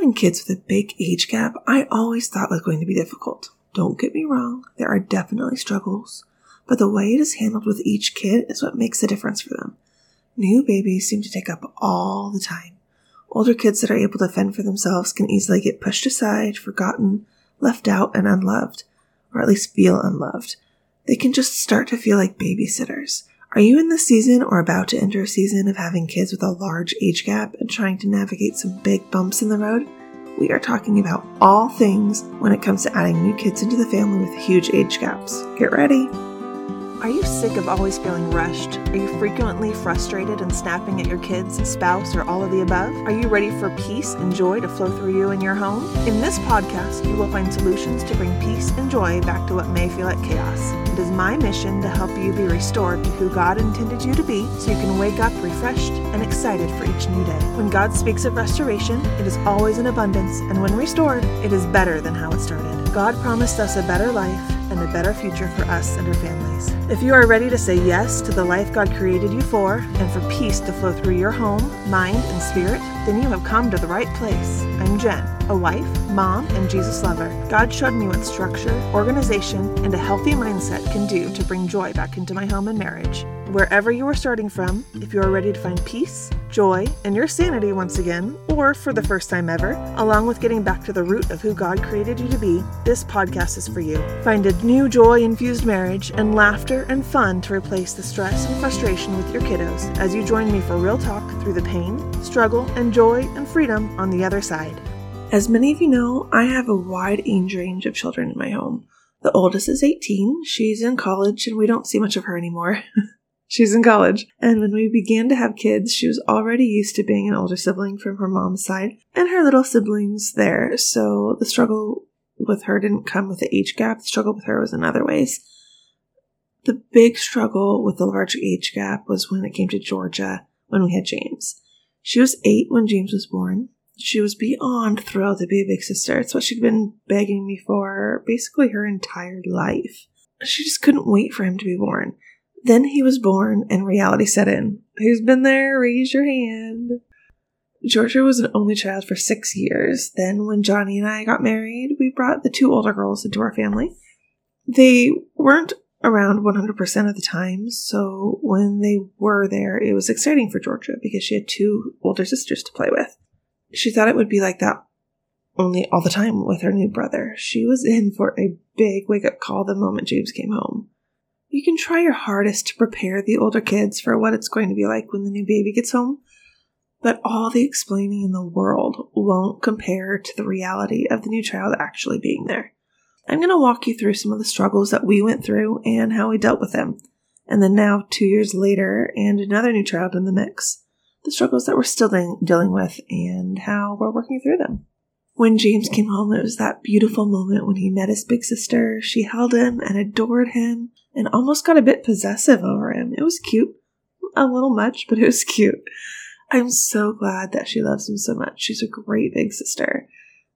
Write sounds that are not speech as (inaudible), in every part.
Having kids with a big age gap, I always thought was going to be difficult. Don't get me wrong, there are definitely struggles, but the way it is handled with each kid is what makes the difference for them. New babies seem to take up all the time. Older kids that are able to fend for themselves can easily get pushed aside, forgotten, left out, and unloved, or at least feel unloved. They can just start to feel like babysitters. Are you in the season or about to enter a season of having kids with a large age gap and trying to navigate some big bumps in the road? We are talking about all things when it comes to adding new kids into the family with huge age gaps. Get ready! Are you sick of always feeling rushed? Are you frequently frustrated and snapping at your kids, spouse, or all of the above? Are you ready for peace and joy to flow through you and your home? In this podcast, you will find solutions to bring peace and joy back to what may feel like chaos. It is my mission to help you be restored to who God intended you to be so you can wake up refreshed and excited for each new day. When God speaks of restoration, it is always in abundance, and when restored, it is better than how it started. God promised us a better life and a better future for us and our If you are ready to say yes to the life God created you for and for peace to flow through your home, mind, and spirit, then you have come to the right place. I'm Jen, a wife, mom, and Jesus lover. God showed me what structure, organization, and a healthy mindset can do to bring joy back into my home and marriage. Wherever you are starting from, if you are ready to find peace, joy, and your sanity once again, or for the first time ever, along with getting back to the root of who God created you to be, this podcast is for you. Find a new joy infused marriage and laughter and fun to replace the stress and frustration with your kiddos as you join me for real talk through the pain, struggle, and joy and freedom on the other side. As many of you know, I have a wide age range of children in my home. The oldest is 18, she's in college, and we don't see much of her anymore. (laughs) She's in college. And when we began to have kids, she was already used to being an older sibling from her mom's side and her little siblings there. So the struggle with her didn't come with the age gap. The struggle with her was in other ways. The big struggle with the large age gap was when it came to Georgia when we had James. She was eight when James was born. She was beyond thrilled to be a big sister. It's what she'd been begging me for basically her entire life. She just couldn't wait for him to be born. Then he was born and reality set in. Who's been there? Raise your hand. Georgia was an only child for six years. Then, when Johnny and I got married, we brought the two older girls into our family. They weren't around 100% of the time, so when they were there, it was exciting for Georgia because she had two older sisters to play with. She thought it would be like that only all the time with her new brother. She was in for a big wake up call the moment James came home. You can try your hardest to prepare the older kids for what it's going to be like when the new baby gets home, but all the explaining in the world won't compare to the reality of the new child actually being there. I'm going to walk you through some of the struggles that we went through and how we dealt with them. And then now, two years later, and another new child in the mix, the struggles that we're still de- dealing with and how we're working through them. When James came home, it was that beautiful moment when he met his big sister. She held him and adored him and almost got a bit possessive over him. It was cute. A little much, but it was cute. I'm so glad that she loves him so much. She's a great big sister.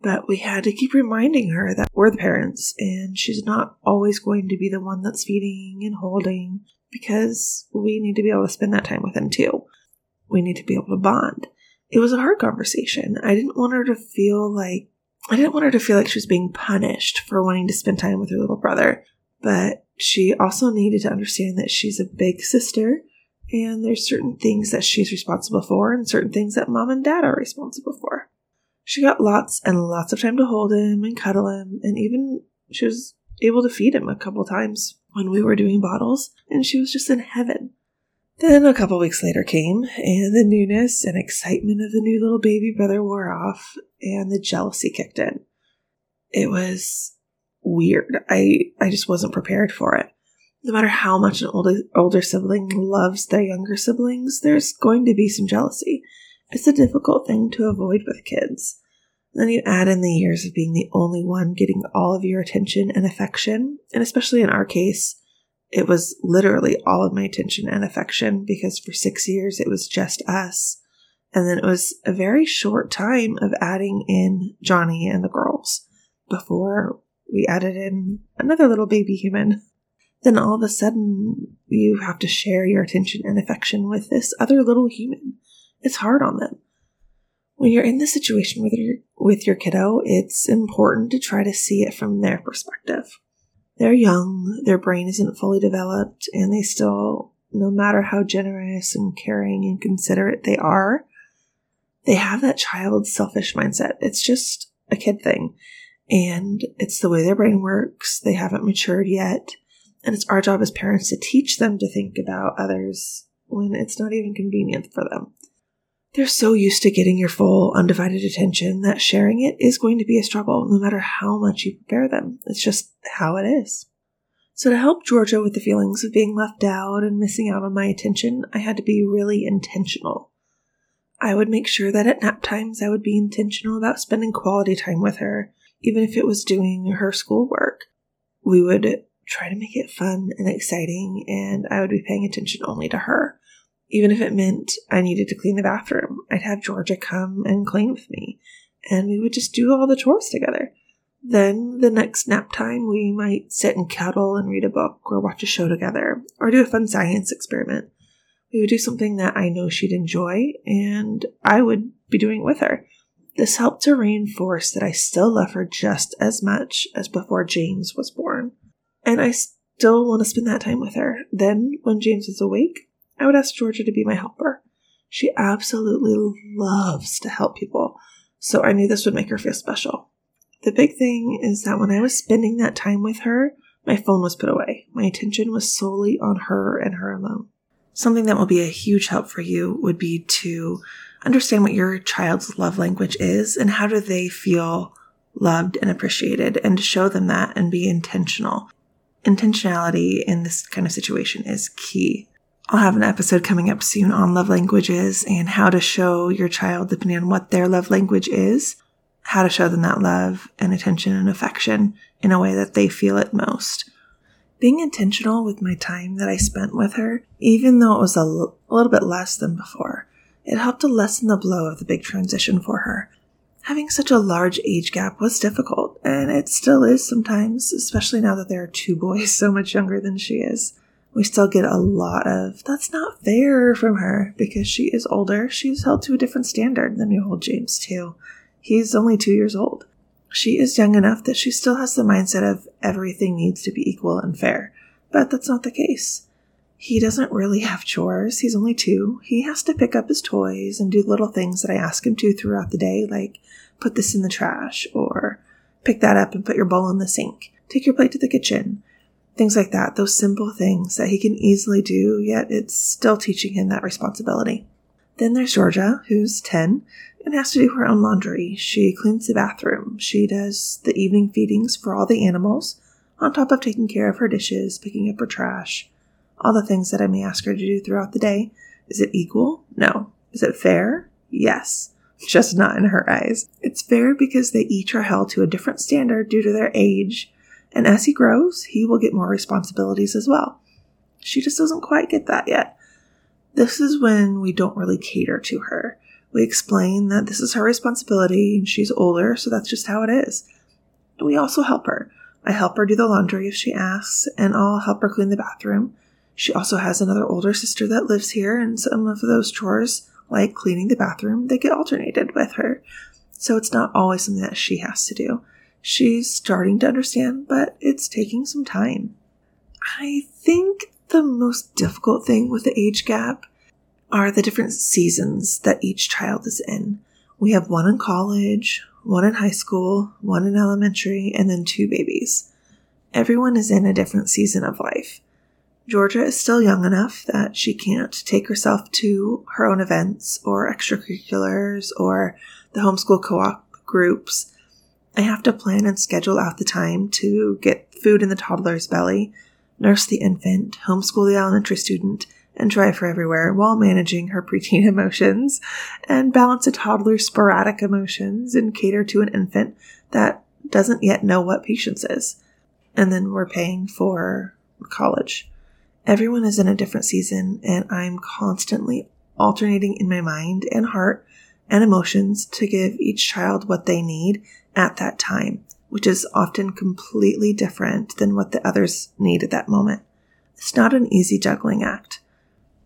But we had to keep reminding her that we're the parents and she's not always going to be the one that's feeding and holding because we need to be able to spend that time with him too. We need to be able to bond. It was a hard conversation. I didn't want her to feel like I didn't want her to feel like she was being punished for wanting to spend time with her little brother. But she also needed to understand that she's a big sister and there's certain things that she's responsible for and certain things that mom and dad are responsible for. She got lots and lots of time to hold him and cuddle him, and even she was able to feed him a couple times when we were doing bottles, and she was just in heaven. Then a couple weeks later came, and the newness and excitement of the new little baby brother wore off, and the jealousy kicked in. It was weird. I I just wasn't prepared for it. No matter how much an older older sibling loves their younger siblings, there's going to be some jealousy. It's a difficult thing to avoid with kids. Then you add in the years of being the only one getting all of your attention and affection, and especially in our case, it was literally all of my attention and affection because for six years it was just us. And then it was a very short time of adding in Johnny and the girls before we added in another little baby human. Then all of a sudden, you have to share your attention and affection with this other little human. It's hard on them. When you're in this situation with your, with your kiddo, it's important to try to see it from their perspective. They're young, their brain isn't fully developed, and they still, no matter how generous and caring and considerate they are, they have that child's selfish mindset. It's just a kid thing. And it's the way their brain works. They haven't matured yet. And it's our job as parents to teach them to think about others when it's not even convenient for them. They're so used to getting your full, undivided attention that sharing it is going to be a struggle no matter how much you prepare them. It's just how it is. So, to help Georgia with the feelings of being left out and missing out on my attention, I had to be really intentional. I would make sure that at nap times I would be intentional about spending quality time with her, even if it was doing her schoolwork. We would try to make it fun and exciting, and I would be paying attention only to her. Even if it meant I needed to clean the bathroom, I'd have Georgia come and clean with me, and we would just do all the chores together. Then, the next nap time, we might sit and cuddle and read a book or watch a show together or do a fun science experiment. We would do something that I know she'd enjoy, and I would be doing with her. This helped to reinforce that I still love her just as much as before James was born. And I still want to spend that time with her. Then, when James is awake, I would ask Georgia to be my helper. She absolutely loves to help people, so I knew this would make her feel special. The big thing is that when I was spending that time with her, my phone was put away. My attention was solely on her and her alone. Something that will be a huge help for you would be to understand what your child's love language is and how do they feel loved and appreciated and to show them that and be intentional. Intentionality in this kind of situation is key. I'll have an episode coming up soon on love languages and how to show your child, depending on what their love language is, how to show them that love and attention and affection in a way that they feel it most. Being intentional with my time that I spent with her, even though it was a, l- a little bit less than before, it helped to lessen the blow of the big transition for her. Having such a large age gap was difficult, and it still is sometimes, especially now that there are two boys (laughs) so much younger than she is. We still get a lot of, that's not fair from her because she is older. She's held to a different standard than you hold James to. He's only two years old. She is young enough that she still has the mindset of everything needs to be equal and fair, but that's not the case. He doesn't really have chores. He's only two. He has to pick up his toys and do little things that I ask him to throughout the day, like put this in the trash or pick that up and put your bowl in the sink. Take your plate to the kitchen. Things like that. Those simple things that he can easily do, yet it's still teaching him that responsibility. Then there's Georgia, who's 10 and has to do her own laundry. She cleans the bathroom. She does the evening feedings for all the animals, on top of taking care of her dishes, picking up her trash, all the things that I may ask her to do throughout the day. Is it equal? No. Is it fair? Yes. Just not in her eyes. It's fair because they each are held to a different standard due to their age, and as he grows, he will get more responsibilities as well. She just doesn't quite get that yet. This is when we don't really cater to her. We explain that this is her responsibility and she's older, so that's just how it is. We also help her. I help her do the laundry if she asks, and I'll help her clean the bathroom. She also has another older sister that lives here, and some of those chores, like cleaning the bathroom, they get alternated with her. So it's not always something that she has to do. She's starting to understand, but it's taking some time. I think the most difficult thing with the age gap are the different seasons that each child is in. We have one in college, one in high school, one in elementary, and then two babies. Everyone is in a different season of life. Georgia is still young enough that she can't take herself to her own events or extracurriculars or the homeschool co op groups. I have to plan and schedule out the time to get food in the toddler's belly, nurse the infant, homeschool the elementary student, and drive her everywhere while managing her preteen (laughs) emotions and balance a toddler's sporadic emotions and cater to an infant that doesn't yet know what patience is. And then we're paying for college. Everyone is in a different season, and I'm constantly alternating in my mind and heart and emotions to give each child what they need at that time, which is often completely different than what the others need at that moment. It's not an easy juggling act.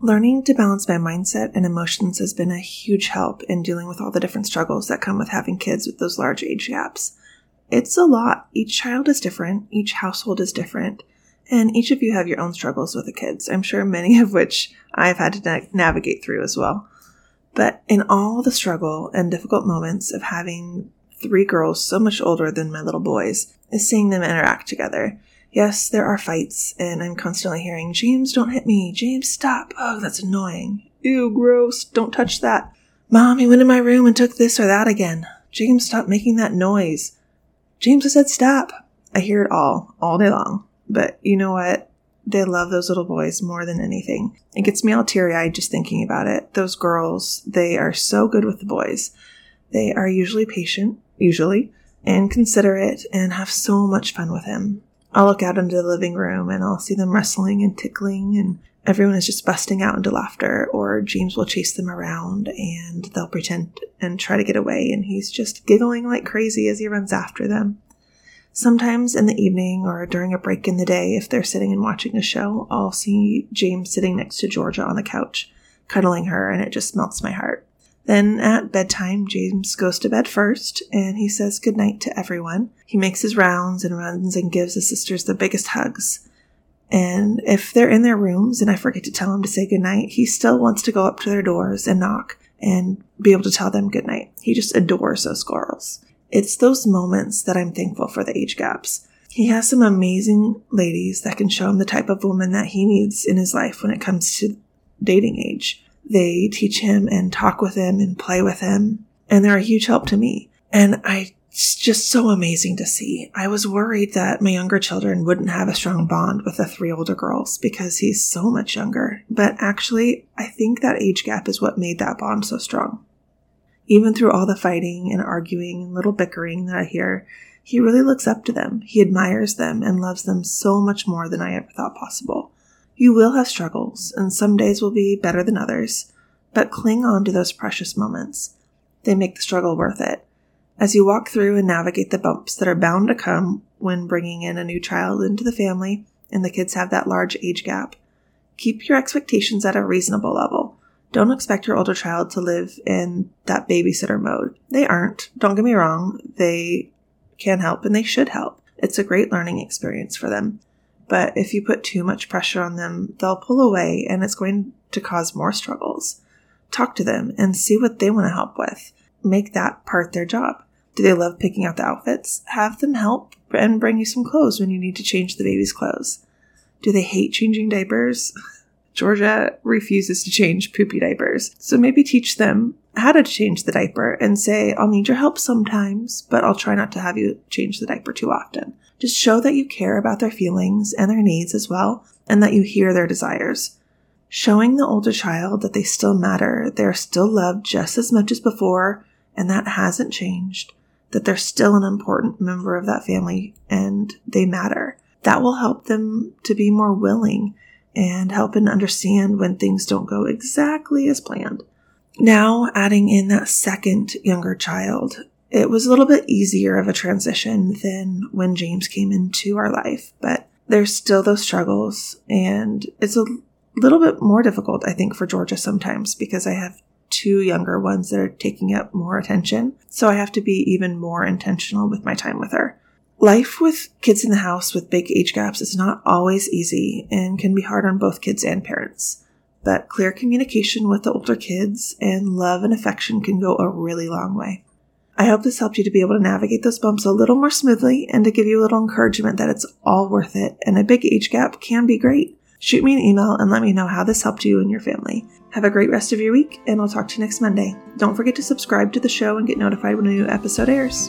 Learning to balance my mindset and emotions has been a huge help in dealing with all the different struggles that come with having kids with those large age gaps. It's a lot. Each child is different, each household is different, and each of you have your own struggles with the kids. I'm sure many of which I've had to na- navigate through as well. But in all the struggle and difficult moments of having three girls so much older than my little boys, is seeing them interact together. Yes, there are fights, and I'm constantly hearing, James, don't hit me. James, stop. Oh, that's annoying. Ew, gross. Don't touch that. Mom, he went in my room and took this or that again. James, stop making that noise. James, I said stop. I hear it all, all day long. But you know what? They love those little boys more than anything. It gets me all teary eyed just thinking about it. Those girls, they are so good with the boys. They are usually patient, usually, and considerate and have so much fun with him. I'll look out into the living room and I'll see them wrestling and tickling, and everyone is just busting out into laughter, or James will chase them around and they'll pretend and try to get away, and he's just giggling like crazy as he runs after them. Sometimes in the evening or during a break in the day, if they're sitting and watching a show, I'll see James sitting next to Georgia on the couch, cuddling her, and it just melts my heart. Then at bedtime, James goes to bed first and he says goodnight to everyone. He makes his rounds and runs and gives his sisters the biggest hugs. And if they're in their rooms and I forget to tell him to say goodnight, he still wants to go up to their doors and knock and be able to tell them goodnight. He just adores those girls. It's those moments that I'm thankful for the age gaps. He has some amazing ladies that can show him the type of woman that he needs in his life when it comes to dating age. They teach him and talk with him and play with him, and they're a huge help to me. And I it's just so amazing to see. I was worried that my younger children wouldn't have a strong bond with the three older girls because he's so much younger. But actually, I think that age gap is what made that bond so strong. Even through all the fighting and arguing and little bickering that I hear, he really looks up to them. He admires them and loves them so much more than I ever thought possible. You will have struggles, and some days will be better than others, but cling on to those precious moments. They make the struggle worth it. As you walk through and navigate the bumps that are bound to come when bringing in a new child into the family and the kids have that large age gap, keep your expectations at a reasonable level. Don't expect your older child to live in that babysitter mode. They aren't. Don't get me wrong. They can help and they should help. It's a great learning experience for them. But if you put too much pressure on them, they'll pull away and it's going to cause more struggles. Talk to them and see what they want to help with. Make that part their job. Do they love picking out the outfits? Have them help and bring you some clothes when you need to change the baby's clothes. Do they hate changing diapers? (laughs) Georgia refuses to change poopy diapers. So maybe teach them how to change the diaper and say, I'll need your help sometimes, but I'll try not to have you change the diaper too often. Just show that you care about their feelings and their needs as well, and that you hear their desires. Showing the older child that they still matter, they're still loved just as much as before, and that hasn't changed, that they're still an important member of that family and they matter. That will help them to be more willing and help and understand when things don't go exactly as planned. Now, adding in that second younger child, it was a little bit easier of a transition than when James came into our life, but there's still those struggles, and it's a little bit more difficult, I think, for Georgia sometimes because I have two younger ones that are taking up more attention. So I have to be even more intentional with my time with her. Life with kids in the house with big age gaps is not always easy and can be hard on both kids and parents. But clear communication with the older kids and love and affection can go a really long way. I hope this helped you to be able to navigate those bumps a little more smoothly and to give you a little encouragement that it's all worth it and a big age gap can be great. Shoot me an email and let me know how this helped you and your family. Have a great rest of your week, and I'll talk to you next Monday. Don't forget to subscribe to the show and get notified when a new episode airs.